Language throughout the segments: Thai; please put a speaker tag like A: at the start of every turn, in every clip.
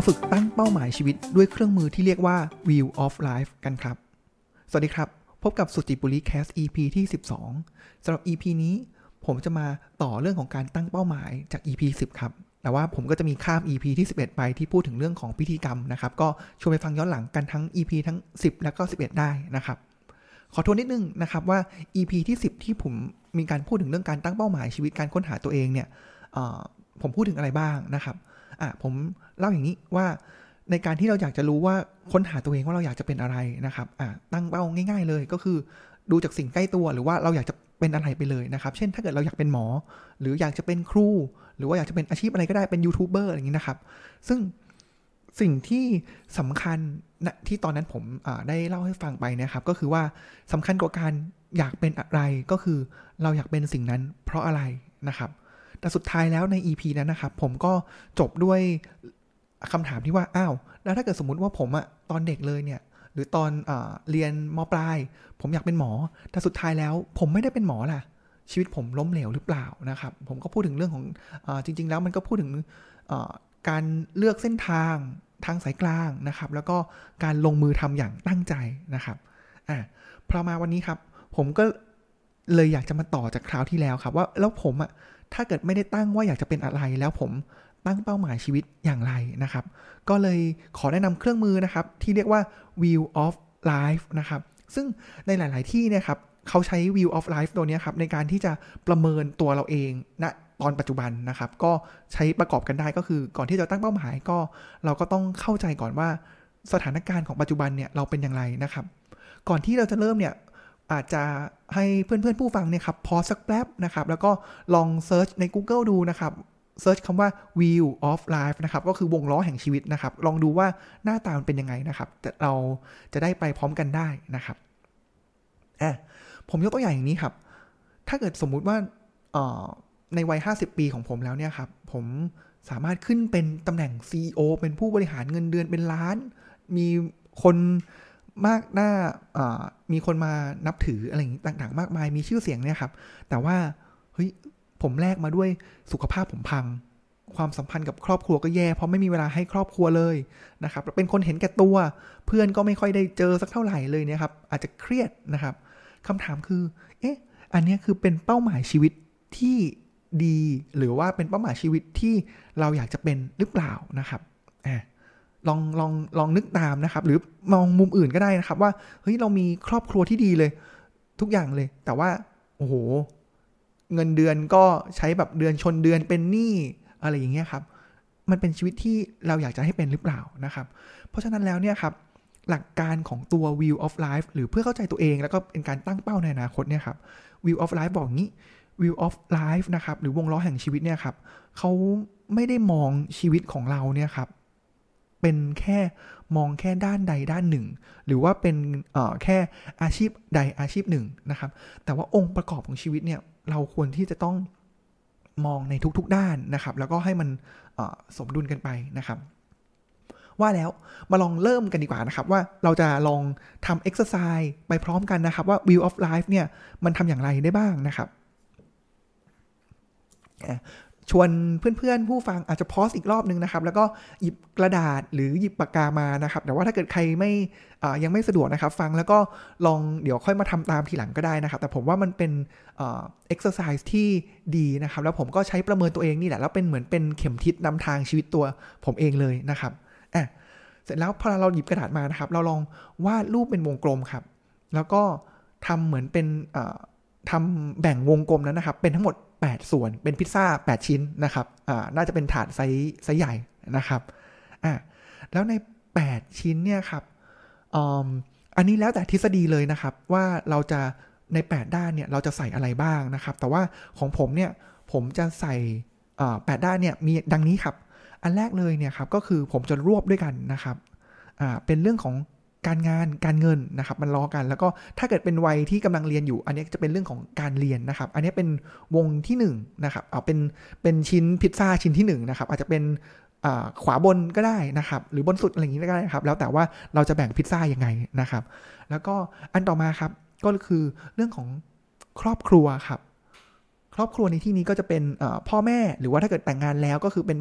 A: มาฝึกตั้งเป้าหมายชีวิตด้วยเครื่องมือที่เรียกว่า Wheel of Life กันครับ สวัสดีครับ พบกับสุจิปุริแคส EP ที่ 12สำหรับ EP นี้ ผมจะมาต่อเรื่องของการตั้งเป้าหมายจาก EP 10 ครับ แต่ว่าผมก็จะมีข้าม EP ที่ 11 ไปที่พูดถึงเรื่องของพิธีกรรมนะครับ ก็ชวนไปฟังย้อนหลังกันทั้ง EP ทั้ง 10 แล้วก็ 11 ได้นะครับ ขอทวนนิดนึงนะครับว่า EP ที่ 10 ที่ผมมีการพูดถึงเรื่องการตั้งเป้าหมายชีวิตการค้นหาตัวเองเนี่ยผมพูดถึงอะไรบ้างนะครับ อะผมเล่าอย่างนี้ว่าในการที่เราอยากจะรู้ว่าค้นหาตัวเองว่าเราอยากจะเป็นอะไรนะครับอะตั้งเป้าง่าย ๆ เลยก็คือดูจากสิ่งใกล้ตัวหรือว่าเราอยากจะเป็นอะไรไปเลยนะครับ เช่น ถ้าเกิดเราอยากเป็นหมอ หรืออยากจะเป็นครู หรือว่าอยากจะเป็นอาชีพอะไรก็ได้เป็นยูทูบเบอร์อะไรอย่างนี้นะครับ ซึ่งสิ่งที่สำคัญนะที่ตอนนั้นผมได้เล่าให้ฟังไปนะครับ ก็คือว่าสำคัญกว่าการอยากเป็นอะไรก็คือเราอยากเป็นสิ่งนั้นเพราะอะไรนะครับ แต่สุดท้ายแล้วใน EP นั้นนะครับ ผมก็จบด้วยคำถามที่ว่า อ้าว แล้วถ้าเกิดสมมติว่าผมอะตอนเด็กเลยเนี่ย หรือตอนอเรียนมปลาย ผมอยากเป็นหมอ แต่สุดท้ายแล้ว ผมไม่ได้เป็นหมอล่ะ ชีวิตผมล้มเหลวหรือเปล่านะครับ ผมก็พูดถึงเรื่องของอจริง ๆ แล้วมันก็พูดถึงการเลือกเส้นทางทางสายกลางนะครับ แล้วก็การลงมือทำอย่างตั้งใจนะครับ อ่าพอมาวันนี้ครับ ผมก็เลยอยากจะมาต่อจากคราวที่แล้วครับ ว่าแล้วผมอะ ถ้าเกิดไม่ได้ตั้งว่าอยากจะเป็นอะไรแล้วผมตั้งเป้าหมายชีวิตอย่างไรนะครับ ก็เลยขอแนะนำเครื่องมือนะครับ ที่เรียกว่า Wheel of Life นะครับ ซึ่งในหลาย ๆ ที่เนี่ยครับเขาใช้ Wheel of Life ตัวนี้ครับ ในการที่จะประเมินตัวเราเองณนะตอนปัจจุบันนะครับ ก็ใช้ประกอบกันได้ก็คือก่อนที่จะตั้งเป้าหมายก็ เราก็ต้องเข้าใจก่อนว่าสถานการณ์ของปัจจุบันเนี่ยเราเป็นอย่างไรนะครับ ก่อนที่เราจะเริ่มเนี่ย อาจจะให้เพื่อนๆผู้ฟังเนี่ยครับ pause สักแป๊บนะครับ แล้วก็ลอง search ใน Google ดูนะครับ search คำว่า wheel of life นะครับ ก็คือวงล้อแห่งชีวิตนะครับ ลองดูว่าหน้าตามันเป็นยังไงนะครับเราจะได้ไปพร้อมกันได้นะครับอะผมยกตัวอย่างอย่างนี้ครับ ถ้าเกิดสมมุติว่าในวัย 50 ปีของผมแล้วเนี่ยครับ ผมสามารถขึ้นเป็นตำแหน่ง CEO เป็นผู้บริหารเงินเดือนเป็นล้าน มีคน มากหน้ามีคนมานับถืออะไรต่างๆ มากมายมีชื่อเสียงเนี่ยครับ แต่ว่าเฮ้ยผมแลกมาด้วยสุขภาพผมพัง ความสัมพันธ์กับครอบครัวก็แย่ เพราะไม่มีเวลาให้ครอบครัวเลยนะครับ เป็นคนเห็นแก่ตัว เพื่อนก็ไม่ค่อยได้เจอสักเท่าไหร่เลยเนี่ยครับ อาจจะเครียดนะครับคำถามคือ เอ๊ะ อันนี้คือเป็นเป้าหมายชีวิตที่ดี หรือว่าเป็นเป้าหมายชีวิตที่เราอยากจะเป็นหรือเปล่านะครับอ่า ลองลองลองนึกตามนะครับ หรือมองมุมอื่นก็ได้นะครับว่าเฮ้ยเรามีครอบครัวที่ดีเลย ทุกอย่างเลย แต่ว่าโอ้โหเงินเดือนก็ใช้แบบเดือนชนเดือนเป็นหนี้อะไรอย่างเงี้ยครับ มันเป็นชีวิตที่เราอยากจะให้เป็นหรือเปล่านะครับ เพราะฉะนั้นแล้วเนี่ยครับหลักการของตัว view of life หรือเพื่อเข้าใจตัวเองแล้วก็เป็นการตั้งเป้าในอนาคตเนี่ยครับ view of life บอกงี้ view of life นะครับหรือวงล้อแห่งชีวิตเนี่ยครับเขาไม่ได้มองชีวิตของเราเนี่ยครับ เป็นแค่มองแค่ด้านใดด้านหนึ่ง หรือว่าเป็นแค่อาชีพใดอาชีพหนึ่งนะครับ แต่ว่าองค์ประกอบของชีวิตเนี่ยเราควรที่จะต้องมองในทุกๆด้านนะครับ แล้วก็ให้มันสมดุลกันไปนะครับว่าแล้วมาลองเริ่มกันดีกว่านะครับ ว่าเราจะลองทำเอ็กซ์ไซส์ไปพร้อมกันนะครับ ว่า view of life เนี่ย มันทำอย่างไรได้บ้างนะครับ ชวนเพื่อนๆ ผู้ฟังอาจจะพอสอีกรอบนึงนะครับ แล้วก็หยิบกระดาษหรือหยิบปากกามานะครับ แต่ว่าถ้าเกิดใครไม่ยังไม่สะดวกนะครับ ฟังแล้วก็ลองเดี๋ยวค่อยมาทำตามทีหลังก็ได้นะครับ แต่ผมว่ามันเป็นเexercise ที่ดีนะครับ แล้วผมก็ใช้ประเมินตัวเองนี่แหละ แล้วเป็นเหมือนเป็นเข็มทิศนำทางชีวิตตัวผมเองเลยนะครับอะเสร็จแล้วพอเราหยิบกระดาษมานะครับ เราลองวาดรูปเป็นวงกลมครับ แล้วก็ทำเหมือนเป็นทำแบ่งวงกลมนั้นนะครับ เป็นทั้งหมด 8 ส่วนเป็นพิซซ่า 8 ชิ้นนะครับอ่าน่าจะเป็นถาด size size ใหญ่นะครับอ่าแล้วใน 8 ชิ้นเนี่ยครับออันนี้แล้วแต่ทฤษฎีเลยนะครับ ว่าเราจะใน 8 ด้านเนี่ยเราจะใส่อะไรบ้างนะครับ แต่ว่าของผมเนี่ยผมจะใส่แปดด้านเนี่ยมีดังนี้ครับ อันแรกเลยเนี่ยครับก็คือผมจะรวบด้วยกันนะครับเป็นเรื่องของ การงานการเงินนะครับมันล้อกัน แล้วก็ถ้าเกิดเป็นวัยที่กำลังเรียนอยู่ อันนี้จะเป็นเรื่องของการเรียนนะครับ อันนี้เป็นวงที่1นนะครับเอาเป็นเป็นชิ้นพิซซ่าชิ้นที่1นนะครับอาจจะเป็นขวาบนก็ได้นะครับ หรือบนสุดอะไรอย่างนี้ก็ได้ครับ แล้วแต่ว่าเราจะแบ่งพิซซ่ายังไงนะครับ แล้วก็อันต่อมาครับก็คือเรื่องของครอบครัวครับคครอบครัวในที่นี้ก็จะเป็นพ่อแม่หรือว่าถ้าเกิดแต่งงานแล้วก็คือเป็น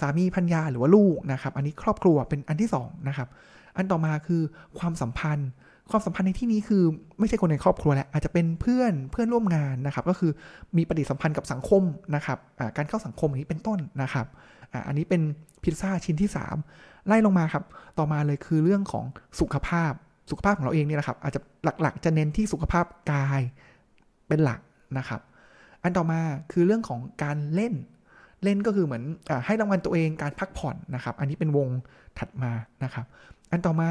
A: สามีพัญญาหรือว่าลูกนะครับ อันนี้ครอบครัวเป็นอันที่2นะครับ อันต่อมาคือความสัมพันธ์ ความสัมพันธ์ในที่นี้คือไม่ใช่คนในครอบครัวแหละอาจจะเป็นเพื่อนเพื่อนร่วมงานนะครับ ก็คือมีปฏิสัมพันธ์กับสังคมนะครับการเข้าสังคมอย่างนี้เป็นต้นนะครับอันนี้เป็นพิซซ่าชิ้นที่ 3 ไล่ลงมาครับ ต่อมาเลยคือเรื่องของสุขภาพสุขภาพของเราเองเนี่ยนะครับ อาจจะหลักๆ จะเน้นที่สุขภาพกายเป็นหลักนะครับ อันต่อมาคือเรื่องของการเล่นเล่นก็คือเหมือนอให้รางวัลตัวเองการพักผ่อนนะครับ อันนี้เป็นวงถัดมานะครับ อันต่อมา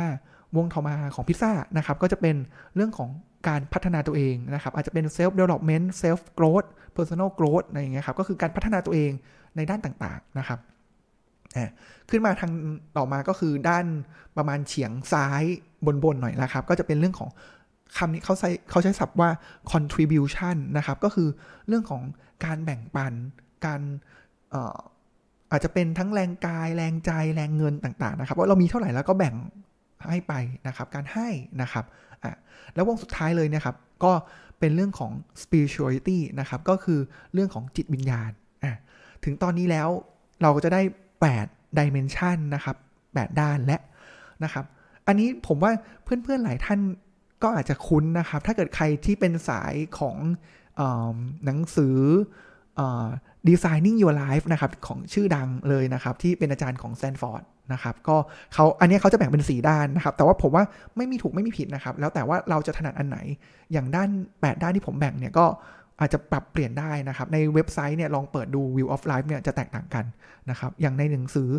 A: วงต่อมาของพิซซ่านะครับก็จะเป็นเรื่องของการพัฒนาตัวเองนะครับอาจจะเป็น self development self growth personal growth อะไรอย่างเงี้ยครับก็คือการพัฒนาตัวเองในด้านต่างๆนะครับขึ้นมาทางต่อมาก็คือด้านประมาณเฉียงซ้ายบนๆหน่อยนะครับ ก็จะเป็นเรื่องของคำนี้เขาใช้เขาใช้ศัพท์ว่า contribution นะครับ ก็คือเรื่องของการแบ่งปัน การ อาจจะเป็นทั้งแรงกายแรงใจแรงเงินต่างๆนะครับว่าเรามีเท่าไหร่แล้วก็แบ่งให้ไปนะครับ การให้นะครับอะแล้ววงสุดท้ายเลยนะครับ ก็เป็นเรื่องของ spirituality นะครับ ก็คือเรื่องของจิตวิญญาณอะถึงตอนนี้แล้วเราก็จะได้ 8 dimension นะครับ 8 ด้านและนะครับ อันนี้ผมว่าเพื่อนๆหลายท่านก็อาจจะคุ้นนะครับ ถ้าเกิดใครที่เป็นสายของอหนังสือ Designing Your Life นะครับของชื่อดังเลยนะครับ ที่เป็นอาจารย์ของแซนฟอร์ดนะครับก็เขาอันนี้เขาจะแบ่งเป็นสีด้านนะครับ แต่ว่าผมว่าไม่มีถูกไม่มีผิดนะครับ แล้วแต่ว่าเราจะถนัดอันไหน อย่างด้าน 8 ด้านที่ผมแบ่งเนี่ยก็อาจจะปรับเปลี่ยนได้นะครับ ในเว็บไซต์เนี่ยลองเปิดดู View of Life เนี่ยจะแตกต่างกันนะครับ อย่างในหนังสือ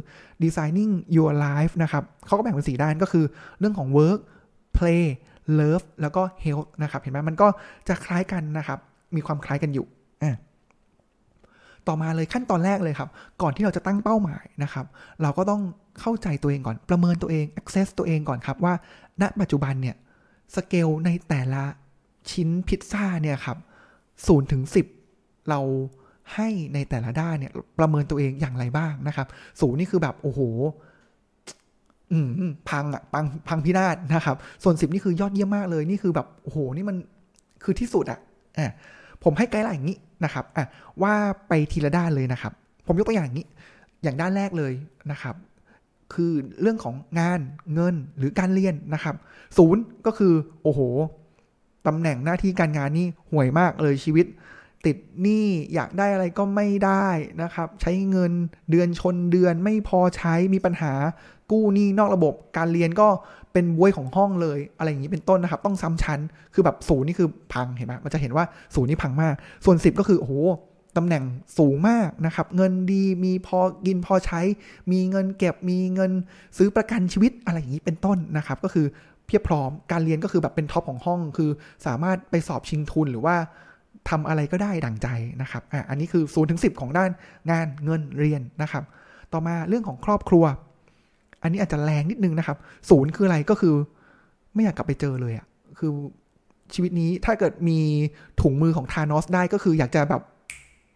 A: Designing Your Life นะครับเขาก็แบ่งเป็นสีด้านก็คือเรื่องของ work play love แล้วก็ health นะครับ เห็นไหมมันก็จะคล้ายกันนะครับ มีความคล้ายกันอยู่ ต่อมาเลยขั้นตอนแรกเลยครับ ก่อนที่เราจะตั้งเป้าหมายนะครับ เราก็ต้องเข้าใจตัวเองก่อน ประเมินตัวเอง access ตัวเองก่อนครับว่า ณ ปัจจุบันเนี่ย สเกลในแต่ละชิ้นพิซซ่าเนี่ยครับศูนย์ถึงสิบเราให้ในแต่ละด้านเนี่ย ประเมินตัวเองอย่างไรบ้างนะครับ ศูนย์นี่คือแบบโอ้โหอืมพังอะพังพังพินาศนะครับ ส่วนสิบนี่คือยอดเยี่ยมมากเลย นี่คือแบบโอ้โหนี่มันคือที่สุดอะอะ ผมให้ไกด์ไลน์อย่างนี้นะครับอะว่าไปทีละด้านเลยนะครับ ผมยกตัวอย่างนี้ อย่างด้านแรกเลยนะครับ คือเรื่องของงานเงินหรือการเรียนนะครับ ศูนย์ก็คือโอ้โหตำแหน่งหน้าที่การงานนี่ห่วยมากเลยชีวิต ติดหนี้อยากได้อะไรก็ไม่ได้นะครับ ใช้เงินเดือนชนเดือนไม่พอใช้มีปัญหากู้หนี้นอกระบบ การเรียนก็เป็นบวยของห้องเลย อะไรอย่างนี้เป็นต้นนะครับ ต้องซ้ำชั้นคือแบบศูนย์นี่คือพังเห็นไหมมันจะเห็นว่าศูนย์นี่พังมาก ส่วน 10 ก็คือโอ้โหตำแหน่งสูงมากนะครับ เงินดีมีพอกินพอใช้ มีเงินเก็บมีเงินซื้อประกันชีวิตอะไรอย่างนี้เป็นต้นนะครับ ก็คือเพียบพร้อมการเรียนก็คือแบบเป็นท็อปของห้อง คือสามารถไปสอบชิงทุนหรือว่า ทำอะไรก็ได้ดั่งใจนะครับอะอันนี้คือ0ูนถึงสิของด้านงานเงินเรียนนะครับ ต่อมาเรื่องของครอบครัว อันนี้อาจจะแรงนิดนึงนะครับศูนย์คืออะไรก็คือ ไม่อยากกลับไปเจอเลยอะคือชีวิตนี้ถ้าเกิดมีถุงมือของทานอสได้ก็คืออยากจะแบบ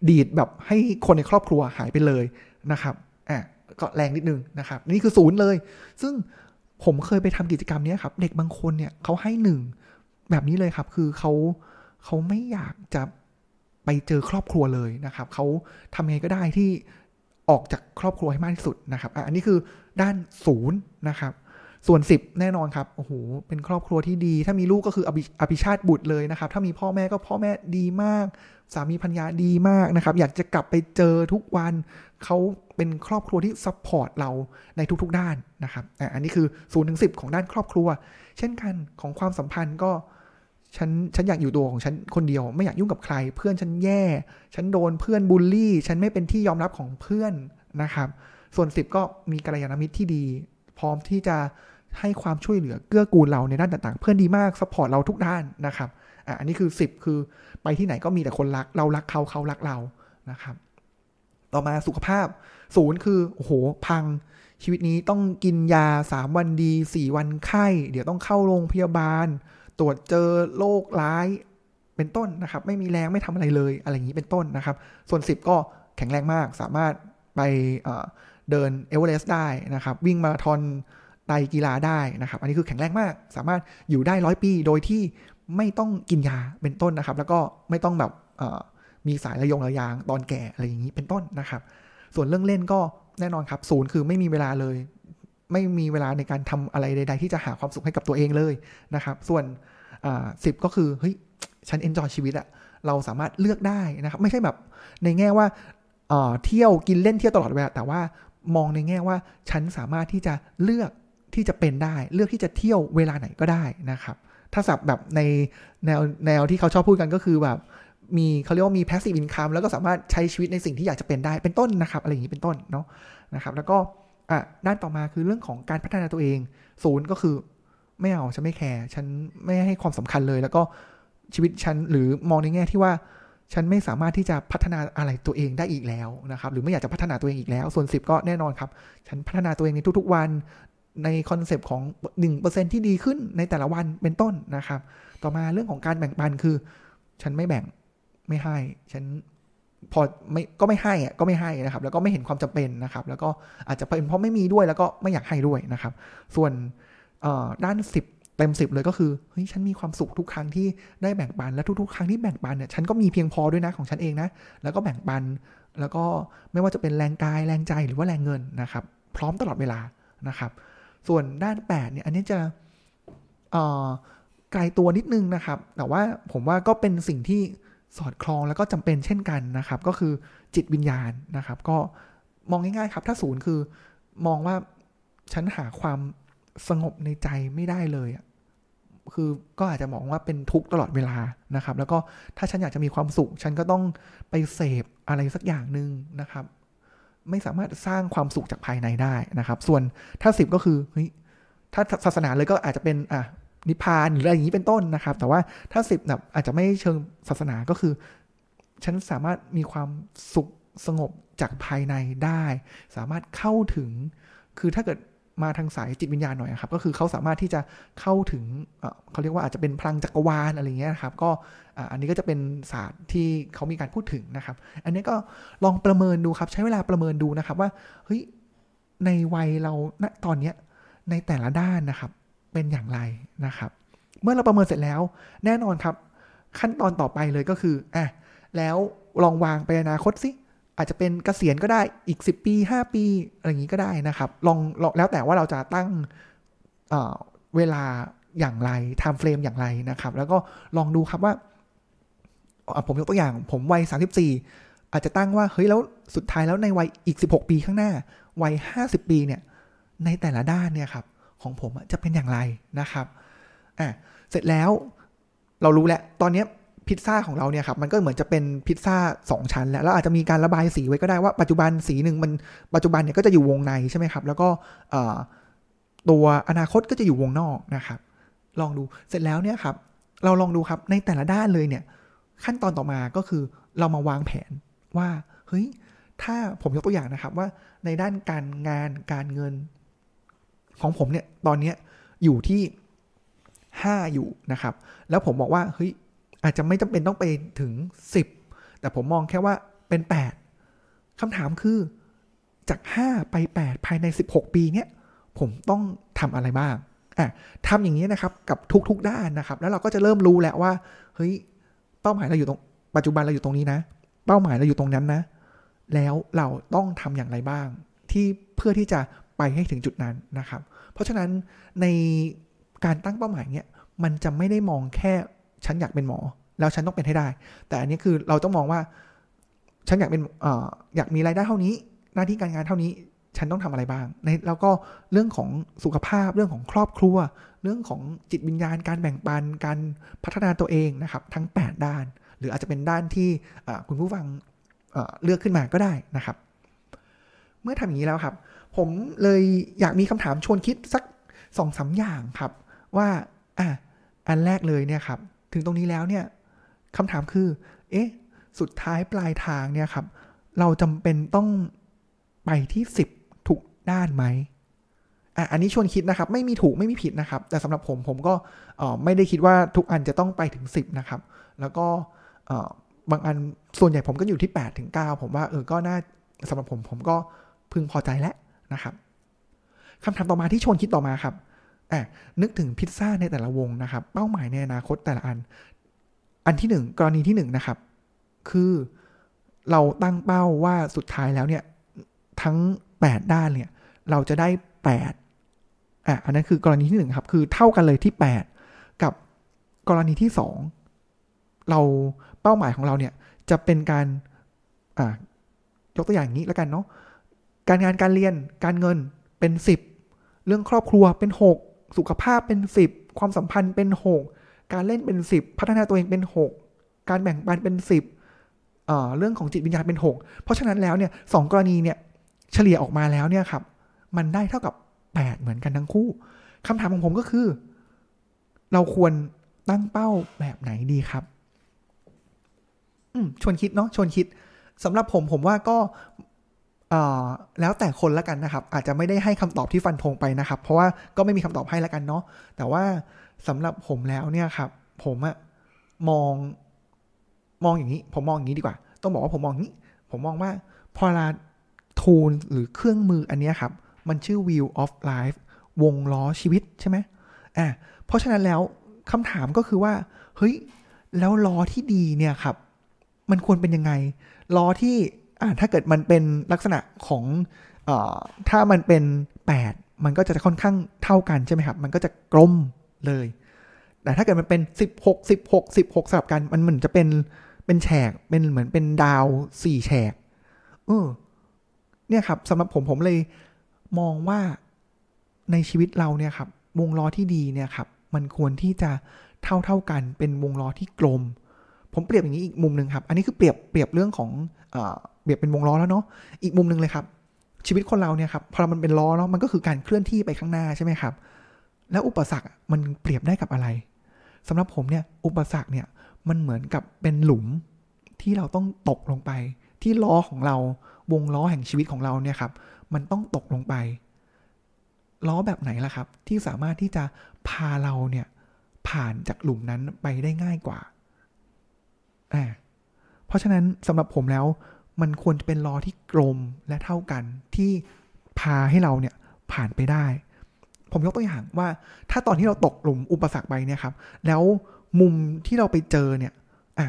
A: ดีดแบบให้คนในครอบครัวหายไปเลยนะครับอะก็แรงนิดนึงนะครับ นี่คือศูนย์เลย ซึ่งผมเคยไปทำกิจกรรมนี้ครับ เด็กบางคนเนี่ยเขาให้หนึ่งแบบนี้เลยครับ คือเขา เขาไม่อยากจะไปเจอครอบครัวเลยนะครับ เขาทำไงก็ได้ที่ออกจากครอบครัวให้มากที่สุดนะครับ อันนี้คือด้านศูนย์นะครับ ส่วน 10 แน่นอนครับ โอ้โห เป็นครอบครัวที่ดี ถ้ามีลูกก็คืออภิชาติบุตรเลยนะครับ ถ้ามีพ่อแม่ก็พ่อแม่ดีมาก สามีภรรยาดีมากนะครับ อยากจะกลับไปเจอทุกวัน เขาเป็นครอบครัวที่ support เราในทุกๆด้านนะครับ อันนี้คือศูนย์ถึงสิบของด้านครอบครัว เช่นกันของความสัมพันธ์ก็ ฉันฉันอยากอยู่ตัวของฉันคนเดียว ไม่อยากยุ่งกับใคร เพื่อนฉันแย่ ฉันโดนเพื่อนบูลลี่ ฉันไม่เป็นที่ยอมรับของเพื่อนนะครับ ส่วน 10 ก็มีกัลยาณมิตรที่ดี พร้อมที่จะให้ความช่วยเหลือเกื้อกูลเราในด้านต่างๆ เพื่อนดีมาก support เราทุกด้านนะครับอะอันนี้คือ 10 คือไปที่ไหนก็มีแต่คนรักเรารักเขาเขารักเรานะครับ ต่อมาสุขภาพศูนย์คือโอ้โหพังชีวิตนี้ต้องกินยา 3 วันดี 4 วันไข้ เดี๋ยวต้องเข้าโรงพยาบาล ตรวจเจอโรคร้ายเป็นต้นนะครับ ไม่มีแรงไม่ทำอะไรเลยอะไรอย่างนี้เป็นต้นนะครับ ส่วน 10 ก็แข็งแรงมากสามารถไปเดินเอเวอเรสต์ได้นะครับ วิ่งมาราธอนไตกีฬาได้นะครับ อันนี้คือแข็งแรงมาก สามารถอยู่ได้ร้อยปี โดยที่ไม่ต้องกินยาเป็นต้นนะครับ แล้วก็ไม่ต้องแบบมีสายระยงระยางตอนแก่อะไรอย่างนี้เป็นต้นนะครับ ส่วนเรื่องเล่นก็แน่นอนครับศูนย์คือไม่มีเวลาเลย ไม่มีเวลาในการทำอะไรใด ๆ ที่จะหาความสุขให้กับตัวเองเลยนะครับ ส่วนสิบก็คือเฮ้ยฉันเอนจอยชีวิตอะเราสามารถเลือกได้นะครับ ไม่ใช่แบบในแง่ว่าเที่ยวกินเล่นเที่ยวตลอดเวลาแต่ว่ามองในแง่ว่าฉันสามารถที่จะเลือกที่จะเป็นได้ เลือกที่จะเที่ยวเวลาไหนก็ได้นะครับ ถ้าสับแบบในแนวแนวที่เขาชอบพูดกันก็คือแบบมีเขาเรียกว่ามี passive income แล้วก็สามารถใช้ชีวิตในสิ่งที่อยากจะเป็นได้เป็นต้นนะครับ อะไรอย่างนี้เป็นต้นเนาะนะครับ แล้วก็ อะด้านต่อมาคือเรื่องของการพัฒนาตัวเองศูนย์ก็คือไม่เอาฉันไม่แคร์ฉันไม่ให้ความสำคัญเลย แล้วก็ชีวิตฉันหรือมองในแง่ที่ว่าฉันไม่สามารถที่จะพัฒนาอะไรตัวเองได้อีกแล้วนะครับ หรือไม่อยากจะพัฒนาตัวเองอีกแล้ว ส่วน 10 ก็แน่นอนครับ ฉันพัฒนาตัวเองในทุกๆวันในคอนเซปต์ของ 1%ที่ดีขึ้นในแต่ละวันเป็นต้นนะครับ ต่อมาเรื่องของการแบ่งปันคือ ฉันไม่แบ่งไม่ให้ ฉัน พอไม่ก็ไม่ให้อะก็ไม่ให้นะครับ แล้วก็ไม่เห็นความจำเป็นนะครับ แล้วก็อาจจะเป็นเพราะไม่มีด้วยแล้วก็ไม่อยากให้ด้วยนะครับ ส่วนด้าน 10 เต็มสิบเลยก็คือเฮ้ยฉันมีความสุขทุกครั้งที่ได้แบ่งปันและทุกๆ ครั้งที่แบ่งปันเนี่ยฉันก็มีเพียงพอด้วยนะของฉันเองนะแล้วก็แบ่งปันแล้วก็ไม่ว่าจะเป็นแรงกายแรงใจหรือว่าแรงเงินนะครับ พร้อมตลอดเวลานะครับ ส่วนด้าน8เนี่ยอันนี้จะไกลตัวนิดนึงนะครับ แต่ว่าผมว่าก็เป็นสิ่งที่ สอดคล้องแล้วก็จำเป็นเช่นกันนะครับ ก็คือจิตวิญญาณนะครับ ก็มองง่ายๆครับ ถ้าศูนย์คือมองว่าฉันหาความสงบในใจไม่ได้เลยอะคือก็อาจจะมองว่าเป็นทุกข์ตลอดเวลานะครับ แล้วก็ถ้าฉันอยากจะมีความสุข ฉันก็ต้องไปเสพอะไรสักอย่างหนึ่งนะครับ ไม่สามารถสร้างความสุขจากภายในได้นะครับ ส่วนถ้าสิบก็คือเฮ้ยถ้าศาสนาเลยก็อาจจะเป็นอะ นิพพานหรืออะไรอย่างนี้เป็นต้นนะครับ แต่ว่าถ้าสิบแบบอาจจะไม่เชิงศาสนาก็คือ ฉันสามารถมีความสุขสงบจากภายในได้ สามารถเข้าถึง คือถ้าเกิดมาทางสายจิตวิญญาณหน่อยครับ ก็คือเขาสามารถที่จะเข้าถึงเขาเรียกว่าอาจจะเป็นพลังจักรวาลอะไรเงี้ยครับ ก็อันนี้ก็จะเป็นศาสตร์ที่เขามีการพูดถึงนะครับ อันนี้ก็ลองประเมินดูครับ ใช้เวลาประเมินดูนะครับว่าเฮ้ยในวัยเราณตอนเนี้ยในแต่ละด้านนะครับ เป็นอย่างไรนะครับ เมื่อเราประเมินเสร็จแล้ว แน่นอนครับ ขั้นตอนต่อไปเลยก็คืออะแล้วลองวางไปอนาคตสิอาจจะเป็นเกษียณก็ได้อีก 10 ปี 5 ปี อะไรอย่างนี้ก็ได้นะครับ ลองลองแล้วแต่ว่าเราจะตั้งเเวลาอย่างไรไทม์เฟรมอย่างไรนะครับ แล้วก็ลองดูครับว่า ผมยกตัวอย่างผมวัย 34 อาจจะตั้งว่า เฮ้ยแล้วสุดท้ายแล้วในวัยอีก 16 ปีข้างหน้า วัย 50 ปีเนี่ย ในแต่ละด้านเนี่ยครับ ของผมจะเป็นอย่างไรนะครับอะเสร็จแล้วเรารู้แล้วตอนนี้พิซซ่าของเราเนี่ยครับมันก็เหมือนจะเป็นพิซซ่าสองชั้นแล้วแล้วอาจจะมีการระบายสีไว้ก็ได้ว่าปัจจุบันสีหนึ่งมันปัจจุบันเนี่ยก็จะอยู่วงในใช่ไหมครับ แล้วก็ตัวอนาคตก็จะอยู่วงนอกนะครับ ลองดูเสร็จแล้วเนี่ยครับเราลองดูครับในแต่ละด้านเลยเนี่ย ขั้นตอนต่อมาก็คือเรามาวางแผนว่าเฮ้ยถ้าผมยกตัวอย่างนะครับว่าในด้านการงานการเงิน ของผมเนี่ยตอนนี้อยู่ที่ห้าอยู่นะครับ แล้วผมบอกว่าเฮ้ยอาจจะไม่จำเป็นต้องไปถึง 10 แต่ผมมองแค่ว่าเป็น 8คำถามคือจาก 5 ไป 8 ภายใน 16 ปีเนี้ยผมต้องทำอะไรบ้างอะทำอย่างนี้นะครับกับทุกๆด้านนะครับ แล้วเราก็จะเริ่มรู้แล้วว่าเฮ้ยเป้าหมายเราอยู่ตรงปัจจุบันเราอยู่ตรงนี้นะ เป้าหมายเราอยู่ตรงนั้นนะ แล้วเราต้องทำอย่างไรบ้าง ที่เพื่อที่จะ ไปให้ถึงจุดนั้นนะครับ เพราะฉะนั้นในการตั้งเป้าหมายเนี้ยมันจะไม่ได้มองแค่ฉันอยากเป็นหมอ แล้วฉันต้องเป็นให้ได้ แต่อันนี้คือเราต้องมองว่า ฉันอยากเป็นออยากมีรายได้เท่านี้ หน้าที่การงานเท่านี้ ฉันต้องทำอะไรบ้างในแล้วก็เรื่องของสุขภาพเรื่องของครอบครัว เรื่องของจิตวิญญาณ การแบ่งปันการพัฒนาตัวเองนะครับ ทั้ง 8 ด้าน หรืออาจจะเป็นด้านที่คุณผู้ฟังเลือกขึ้นมาก็ได้นะครับ เมื่อทำอย่างนี้แล้วครับ ผมเลยอยากมีคำถามชวนคิดสักสองสาอย่างครับ ว่าอะอันแรกเลยเนี่ยครับ ถึงตรงนี้แล้วเนี่ยคำถามคือ เอ๊ะ สุดท้ายปลายทางเนี่ยครับ เราจำเป็นต้องไปที่สิบทุกด้านไหมอะอันนี้ชวนคิดนะครับ ไม่มีถูกไม่มีผิดนะครับ แต่สำหรับผมผมก็ไม่ได้คิดว่าทุกอันจะต้องไปถึงสิบนะครับ แล้วก็บางอันส่วนใหญ่ผมก็อยู่ที่8ปดถึงเผมว่าเออก็น่าสำหรับผมผมก็พึงพอใจแล้ว นะครับคำถามต่อมาที่ชวนคิดต่อมาครับอะนึกถึงพิซซ่าในแต่ละวงนะครับ เป้าหมายในอนาคตแต่ละอัน อันที่หนึ่งกรณีที่หนึ่งนะครับ คือเราตั้งเป้าว่าสุดท้ายแล้วเนี่ย ทั้ง 8 ด้านเนี่ย เราจะได้ 8อะอันนั้นคือกรณีที่1ครับ คือเท่ากันเลยที่ 8 กับกรณีที่ 2 เราเป้าหมายของเราเนี่ยจะเป็นการอ่ายกตัวอย่างนี้แล้วกันเนาะ การงานการเรียนการเงินเป็น 10 เรื่องครอบครัวเป็น 6 สุขภาพเป็น 10 ความสัมพันธ์เป็น 6 การเล่นเป็น 10 พัฒนาตัวเองเป็น 6 การแบ่งปันเป็น 10เอ่อเรื่องของจิตวิญญาณเป็น 6 เพราะฉะนั้นแล้วเนี่ยสกรณีเนี่ยเฉลี่ยออกมาแล้วเนี่ยครับมันได้เท่ากับ 8 เหมือนกันทั้งคู่คำถามของผมก็คือ เราควรตั้งเป้าแบบไหนดีครับอืมชวนคิดเนาะชวนคิดสำหรับผมผมว่าก็ แล้วแต่คนละกันนะครับ อาจจะไม่ได้ให้คำตอบที่ฟันธงไปนะครับ เพราะว่าก็ไม่มีคำตอบให้ละกันเนาะแต่ว่าสำหรับผมแล้วเนี่ยครับ ผมอะมองมองอย่างนี้ ผมมองอย่างนี้ดีกว่า ต้องบอกว่าผมมองนี้ ผมมองว่าพอลาทูลหรือเครื่องมืออันนี้ครับ มันชื่อ wheel of life วงล้อชีวิตใช่ไหมอ่าเพราะฉะนั้นแล้วคำถามก็คือว่า เฮ้ย แล้วล้อที่ดีเนี่ยครับ มันควรเป็นยังไง ล้อที่ ถ้าเกิดมันเป็นลักษณะของอถ้ามันเป็น 8 มันก็จะค่อนข้างเท่ากันใช่ไหมครับ มันก็จะกลมเลย แต่ถ้าเกิดมันเป็น 16 16 16สลับกัน มันเหมือนจะเป็น เป็นแฉก เป็นเหมือนเป็นดาวสี่แฉก เออ เนี่ยครับสำหรับผมผมเลยมองว่าในชีวิตเราเนี่ยครับ วงล้อที่ดีเนี่ยครับ มันควรที่จะเท่าเท่ากัน เป็นวงล้อที่กลมผมเปรียบอย่างนี้อีกมุมหนึ่งครับ อันนี้คือเปรียบเปรียบเรื่องของ เปรียบเป็นวงล้อแล้วเนาะอีกมุมหนึ่งเลยครับ ชีวิตคนเราเนี่ยครับพอมันเป็นล้อเนาะมันก็คือการเคลื่อนที่ไปข้างหน้าใช่ไหมครับ แล้วอุปสรรคมันเปรียบได้กับอะไรสำหรับผมเนี่ยอุปสรรคเนี่ยมันเหมือนกับเป็นหลุมที่เราต้องตกลงไป ที่ล้อของเราวงล้อแห่งชีวิตของเราเนี่ยครับ มันต้องตกลงไป ล้อแบบไหนล่ะครับ ที่สามารถที่จะพาเราเนี่ยผ่านจากหลุมนั้นไปได้ง่ายกว่าอ่าเพราะฉะนั้นสำหรับผมแล้ว มันควรจะเป็นล้อที่กลมและเท่ากันที่พาให้เราเนี่ยผ่านไปได้ ผมยกตัวอย่างว่าถ้าตอนที่เราตกหลุมอุปสรรคไปเนี่ยครับ แล้วมุมที่เราไปเจอเนี่ยอะ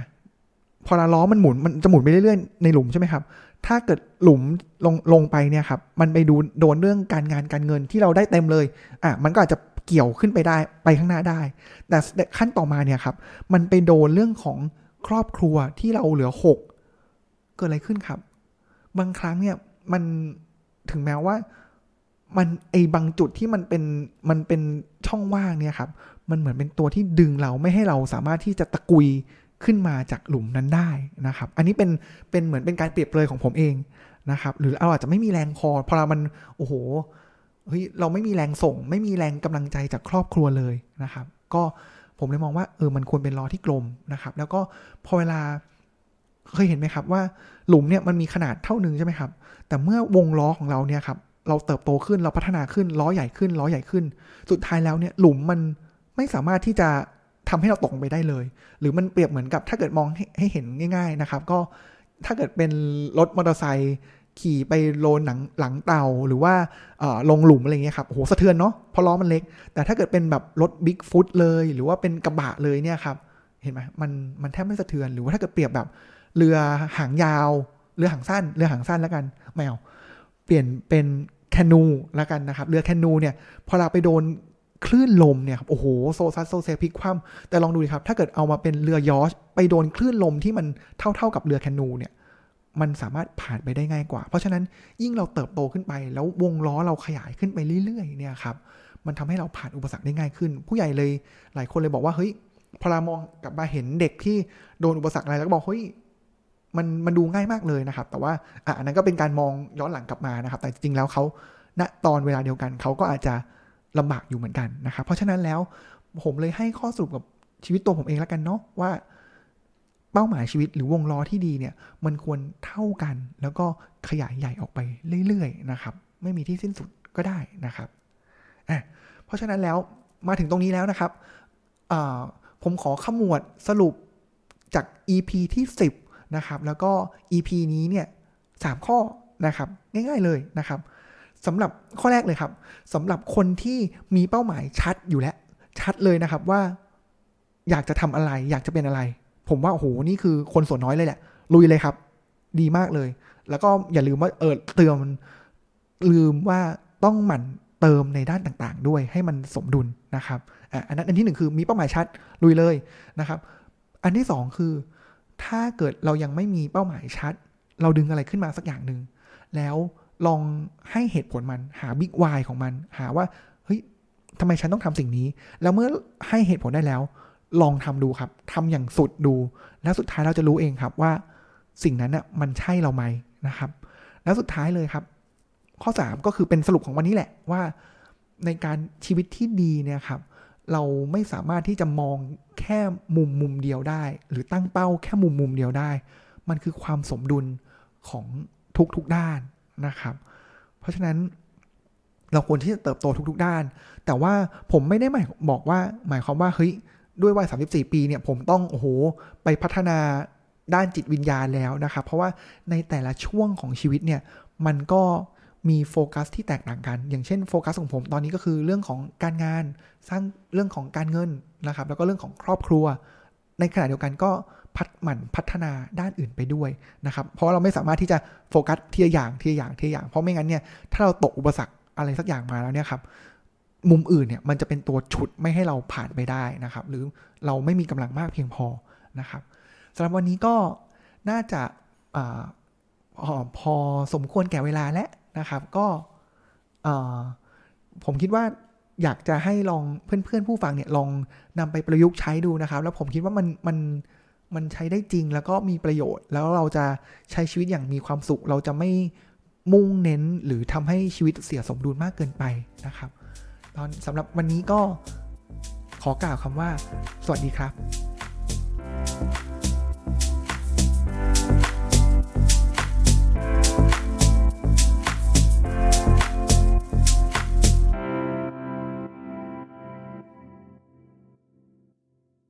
A: พอล้อมันหมุนมันจะหมุนไปเรื่อยๆในหลุมใช่ไหมครับ ถ้าเกิดหลุมลงลงไปเนี่ยครับ มันไปดูโดนเรื่องการงานการเงินที่เราได้เต็มเลย อะมันก็อาจจะเกี่ยวขึ้นไปได้ไปข้างหน้าได้ แต่ขั้นต่อมาเนี่ยครับ มันไปโดนเรื่องของครอบครัวที่เราเหลือหก เกิดอะไรขึ้นครับ บางครั้งเนี่ยมันถึงแม้ว่ามันไอบางจุดที่มันเป็นมันเป็นช่องว่างเนี่ยครับ มันเหมือนเป็นตัวที่ดึงเราไม่ให้เราสามารถที่จะตะกุยขึ้นมาจากหลุมนั้นได้นะครับ อันนี้เป็นเป็นเหมือนเป็นการเปรียบเลยของผมเองนะครับ หรือเราอาจจะไม่มีแรงพอพอเรามันโอ้โหเฮ้ยเราไม่มีแรงส่ง ไม่มีแรงกำลังใจจากครอบครัวเลยนะครับ ก็ผมเลยมองว่าเออมันควรเป็นล้อที่กลมนะครับ แล้วก็พอเวลา เคยเห็นไหมครับว่าหลุมเนี่ยมันมีขนาดเท่านึงใช่ไหมครับ แต่เมื่อวงล้อของเราเนี่ยครับเราเติบโตขึ้นเราพัฒนาขึ้นล้อใหญ่ขึ้นล้อใหญ่ขึ้น สุดท้ายแล้วเนี่ยหลุมมันไม่สามารถที่จะทำให้เราตกไปได้เลย หรือมันเปรียบเหมือนกับถ้าเกิดมองให้เห็นง่าย ๆนะครับ ก็ถ้าเกิดเป็นรถมอเตอร์ไซค์ขี่ไปโลนหนังหลังเต่าหรือว่าลงหลุมอะไรเงี้ยครับโหสะเทือนเนาะเพราะล้อมันเล็ก แต่ถ้าเกิดเป็นแบบรถบิ๊กฟุตเลย หรือว่าเป็นกระบะเลยเนี่ยครับเห็นไหมมันมันแทบไม่สะเทือนหรือว่าถ้าเกิดเปรียบแบบ เรือหางยาว เรือหางสั้น เรือหางสั้นแล้วกันไม่เอาเปลี่ยนเป็นแคนูแล้วกันนะครับ เรือแคนูเนี่ย พอเราไปโดนคลื่นลมเนี่ยโอ้โหโซซัดโซเซพลิกคว่ำแต่ลองดูดิครับ ถ้าเกิดเอามาเป็นเรือยอช์ตไปโดนคลื่นลมที่มันเท่าๆกับเรือแคนูเนี่ย มันสามารถผ่านไปได้ง่ายกว่า เพราะฉะนั้นยิ่งเราเติบโตขึ้นไป แล้ววงล้อเราขยายขึ้นไปเรื่อยๆเนี่ยครับมันทำให้เราผ่านอุปสรรคได้ง่ายขึ้น ผู้ใหญ่เลยหลายคนเลยบอกว่าเฮ้ยพอเรามองกลับมาเห็นเด็กที่โดนอุปสรรคอะไรแล้วก็บอกเฮ้ย มันมันดูง่ายมากเลยนะครับ แต่ว่าอะอันนั้นก็เป็นการมองย้อนหลังกลับมานะครับ แต่จริงๆแล้วเขาณตอนเวลาเดียวกันเขาก็อาจจะลำบากอยู่เหมือนกันนะครับ เพราะฉะนั้นแล้วผมเลยให้ข้อสรุปกับชีวิตตัวผมเองแล้วกันเนาะว่าเป้าหมายชีวิตหรือวงล้อที่ดีเนี่ย มันควรเท่ากันแล้วก็ขยายใหญ่ออกไปเรื่อยๆนะครับ ไม่มีที่สิ้นสุดก็ได้นะครับอะเพราะฉะนั้นแล้วมาถึงตรงนี้แล้วนะครับผมขอขมวดสรุปจาก EP ที่ 10 นะครับ แล้วก็ EP นี้เนี่ยสามข้อนะครับ ง่ายๆเลยนะครับสำหรับข้อแรกเลยครับสำหรับคนที่มีเป้าหมายชัดอยู่แล้วชัดเลยนะครับว่า อยากจะทำอะไร อยากจะเป็นอะไร ผมว่าโอ้โหนี่คือคนส่วนน้อยเลยแหละลุยเลยครับ ดีมากเลย แล้วก็อย่าลืมว่าเออเตือนลืมว่าต้องหมั่นเติมในด้านต่างๆ ด้วยให้มันสมดุลนะครับอันนั้นอันที่หนึ่งคือมีเป้าหมายชัดลุยเลยนะครับ อันที่สองคือ ถ้าเกิดเรายังไม่มีเป้าหมายชัด เราดึงอะไรขึ้นมาสักอย่างหนึ่ง แล้วลองให้เหตุผลมันหาบิ๊กวายของมัน หาว่าเฮ้ยทำไมฉันต้องทำสิ่งนี้ แล้วเมื่อให้เหตุผลได้แล้ว ลองทำดูครับทำอย่างสุดดู แล้วสุดท้ายเราจะรู้เองครับว่าสิ่งนั้นน่ะมันใช่เราไหมนะครับ แล้วสุดท้ายเลยครับ ข้อ 3 ก็คือเป็นสรุปของวันนี้แหละว่า ในการชีวิตที่ดีเนี่ยครับ เราไม่สามารถที่จะมองแค่มุมมุมเดียวได้ หรือตั้งเป้าแค่มุมมุมเดียวได้ มันคือความสมดุลของทุกๆด้านนะครับ เพราะฉะนั้นเราควรที่จะเติบโตทุก ๆ ด้าน แต่ว่าผมไม่ได้หมายบอกว่า หมายความว่าเฮ้ยด้วยวัย 34 ปีเนี่ยผมต้องโอ้โหไปพัฒนาด้านจิตวิญญาณแล้วนะครับ เพราะว่าในแต่ละช่วงของชีวิตเนี่ยมันก็ มีโฟกัสที่แตกต่างกัน อย่างเช่นโฟกัสของผมตอนนี้ก็คือเรื่องของการงาน สร้างเรื่องของการเงินนะครับ แล้วก็เรื่องของครอบครัว ในขณะเดียวกันก็พัฒหมั่นพัฒนาด้านอื่นไปด้วยนะครับ เพราะเราไม่สามารถที่จะโฟกัสทีละอย่างทีละอย่างทีละอย่าง เพราะไม่งั้นเนี่ย ถ้าเราตกอุปสรรคอะไรสักอย่างมาแล้วเนี่ยครับ มุมอื่นเนี่ยมันจะเป็นตัวฉุดไม่ให้เราผ่านไปได้นะครับ หรือเราไม่มีกำลังมากเพียงพอนะครับสำหรับวันนี้ก็น่าจะอพอสมควรแก่เวลาแล้ว นะครับ ก็ผมคิดว่าอยากจะให้ลองเพื่อนๆผู้ฟังเนี่ยลองนำไปประยุกต์ใช้ดูนะครับ แล้วผมคิดว่ามันมันมันใช้ได้จริงแล้วก็มีประโยชน์ แล้วเราจะใช้ชีวิตอย่างมีความสุข เราจะไม่มุ่งเน้นหรือทำให้ชีวิตเสียสมดุลมากเกินไปนะครับ ตอนสำหรับวันนี้ก็ขอกล่าวคำว่า สวัสดีครับ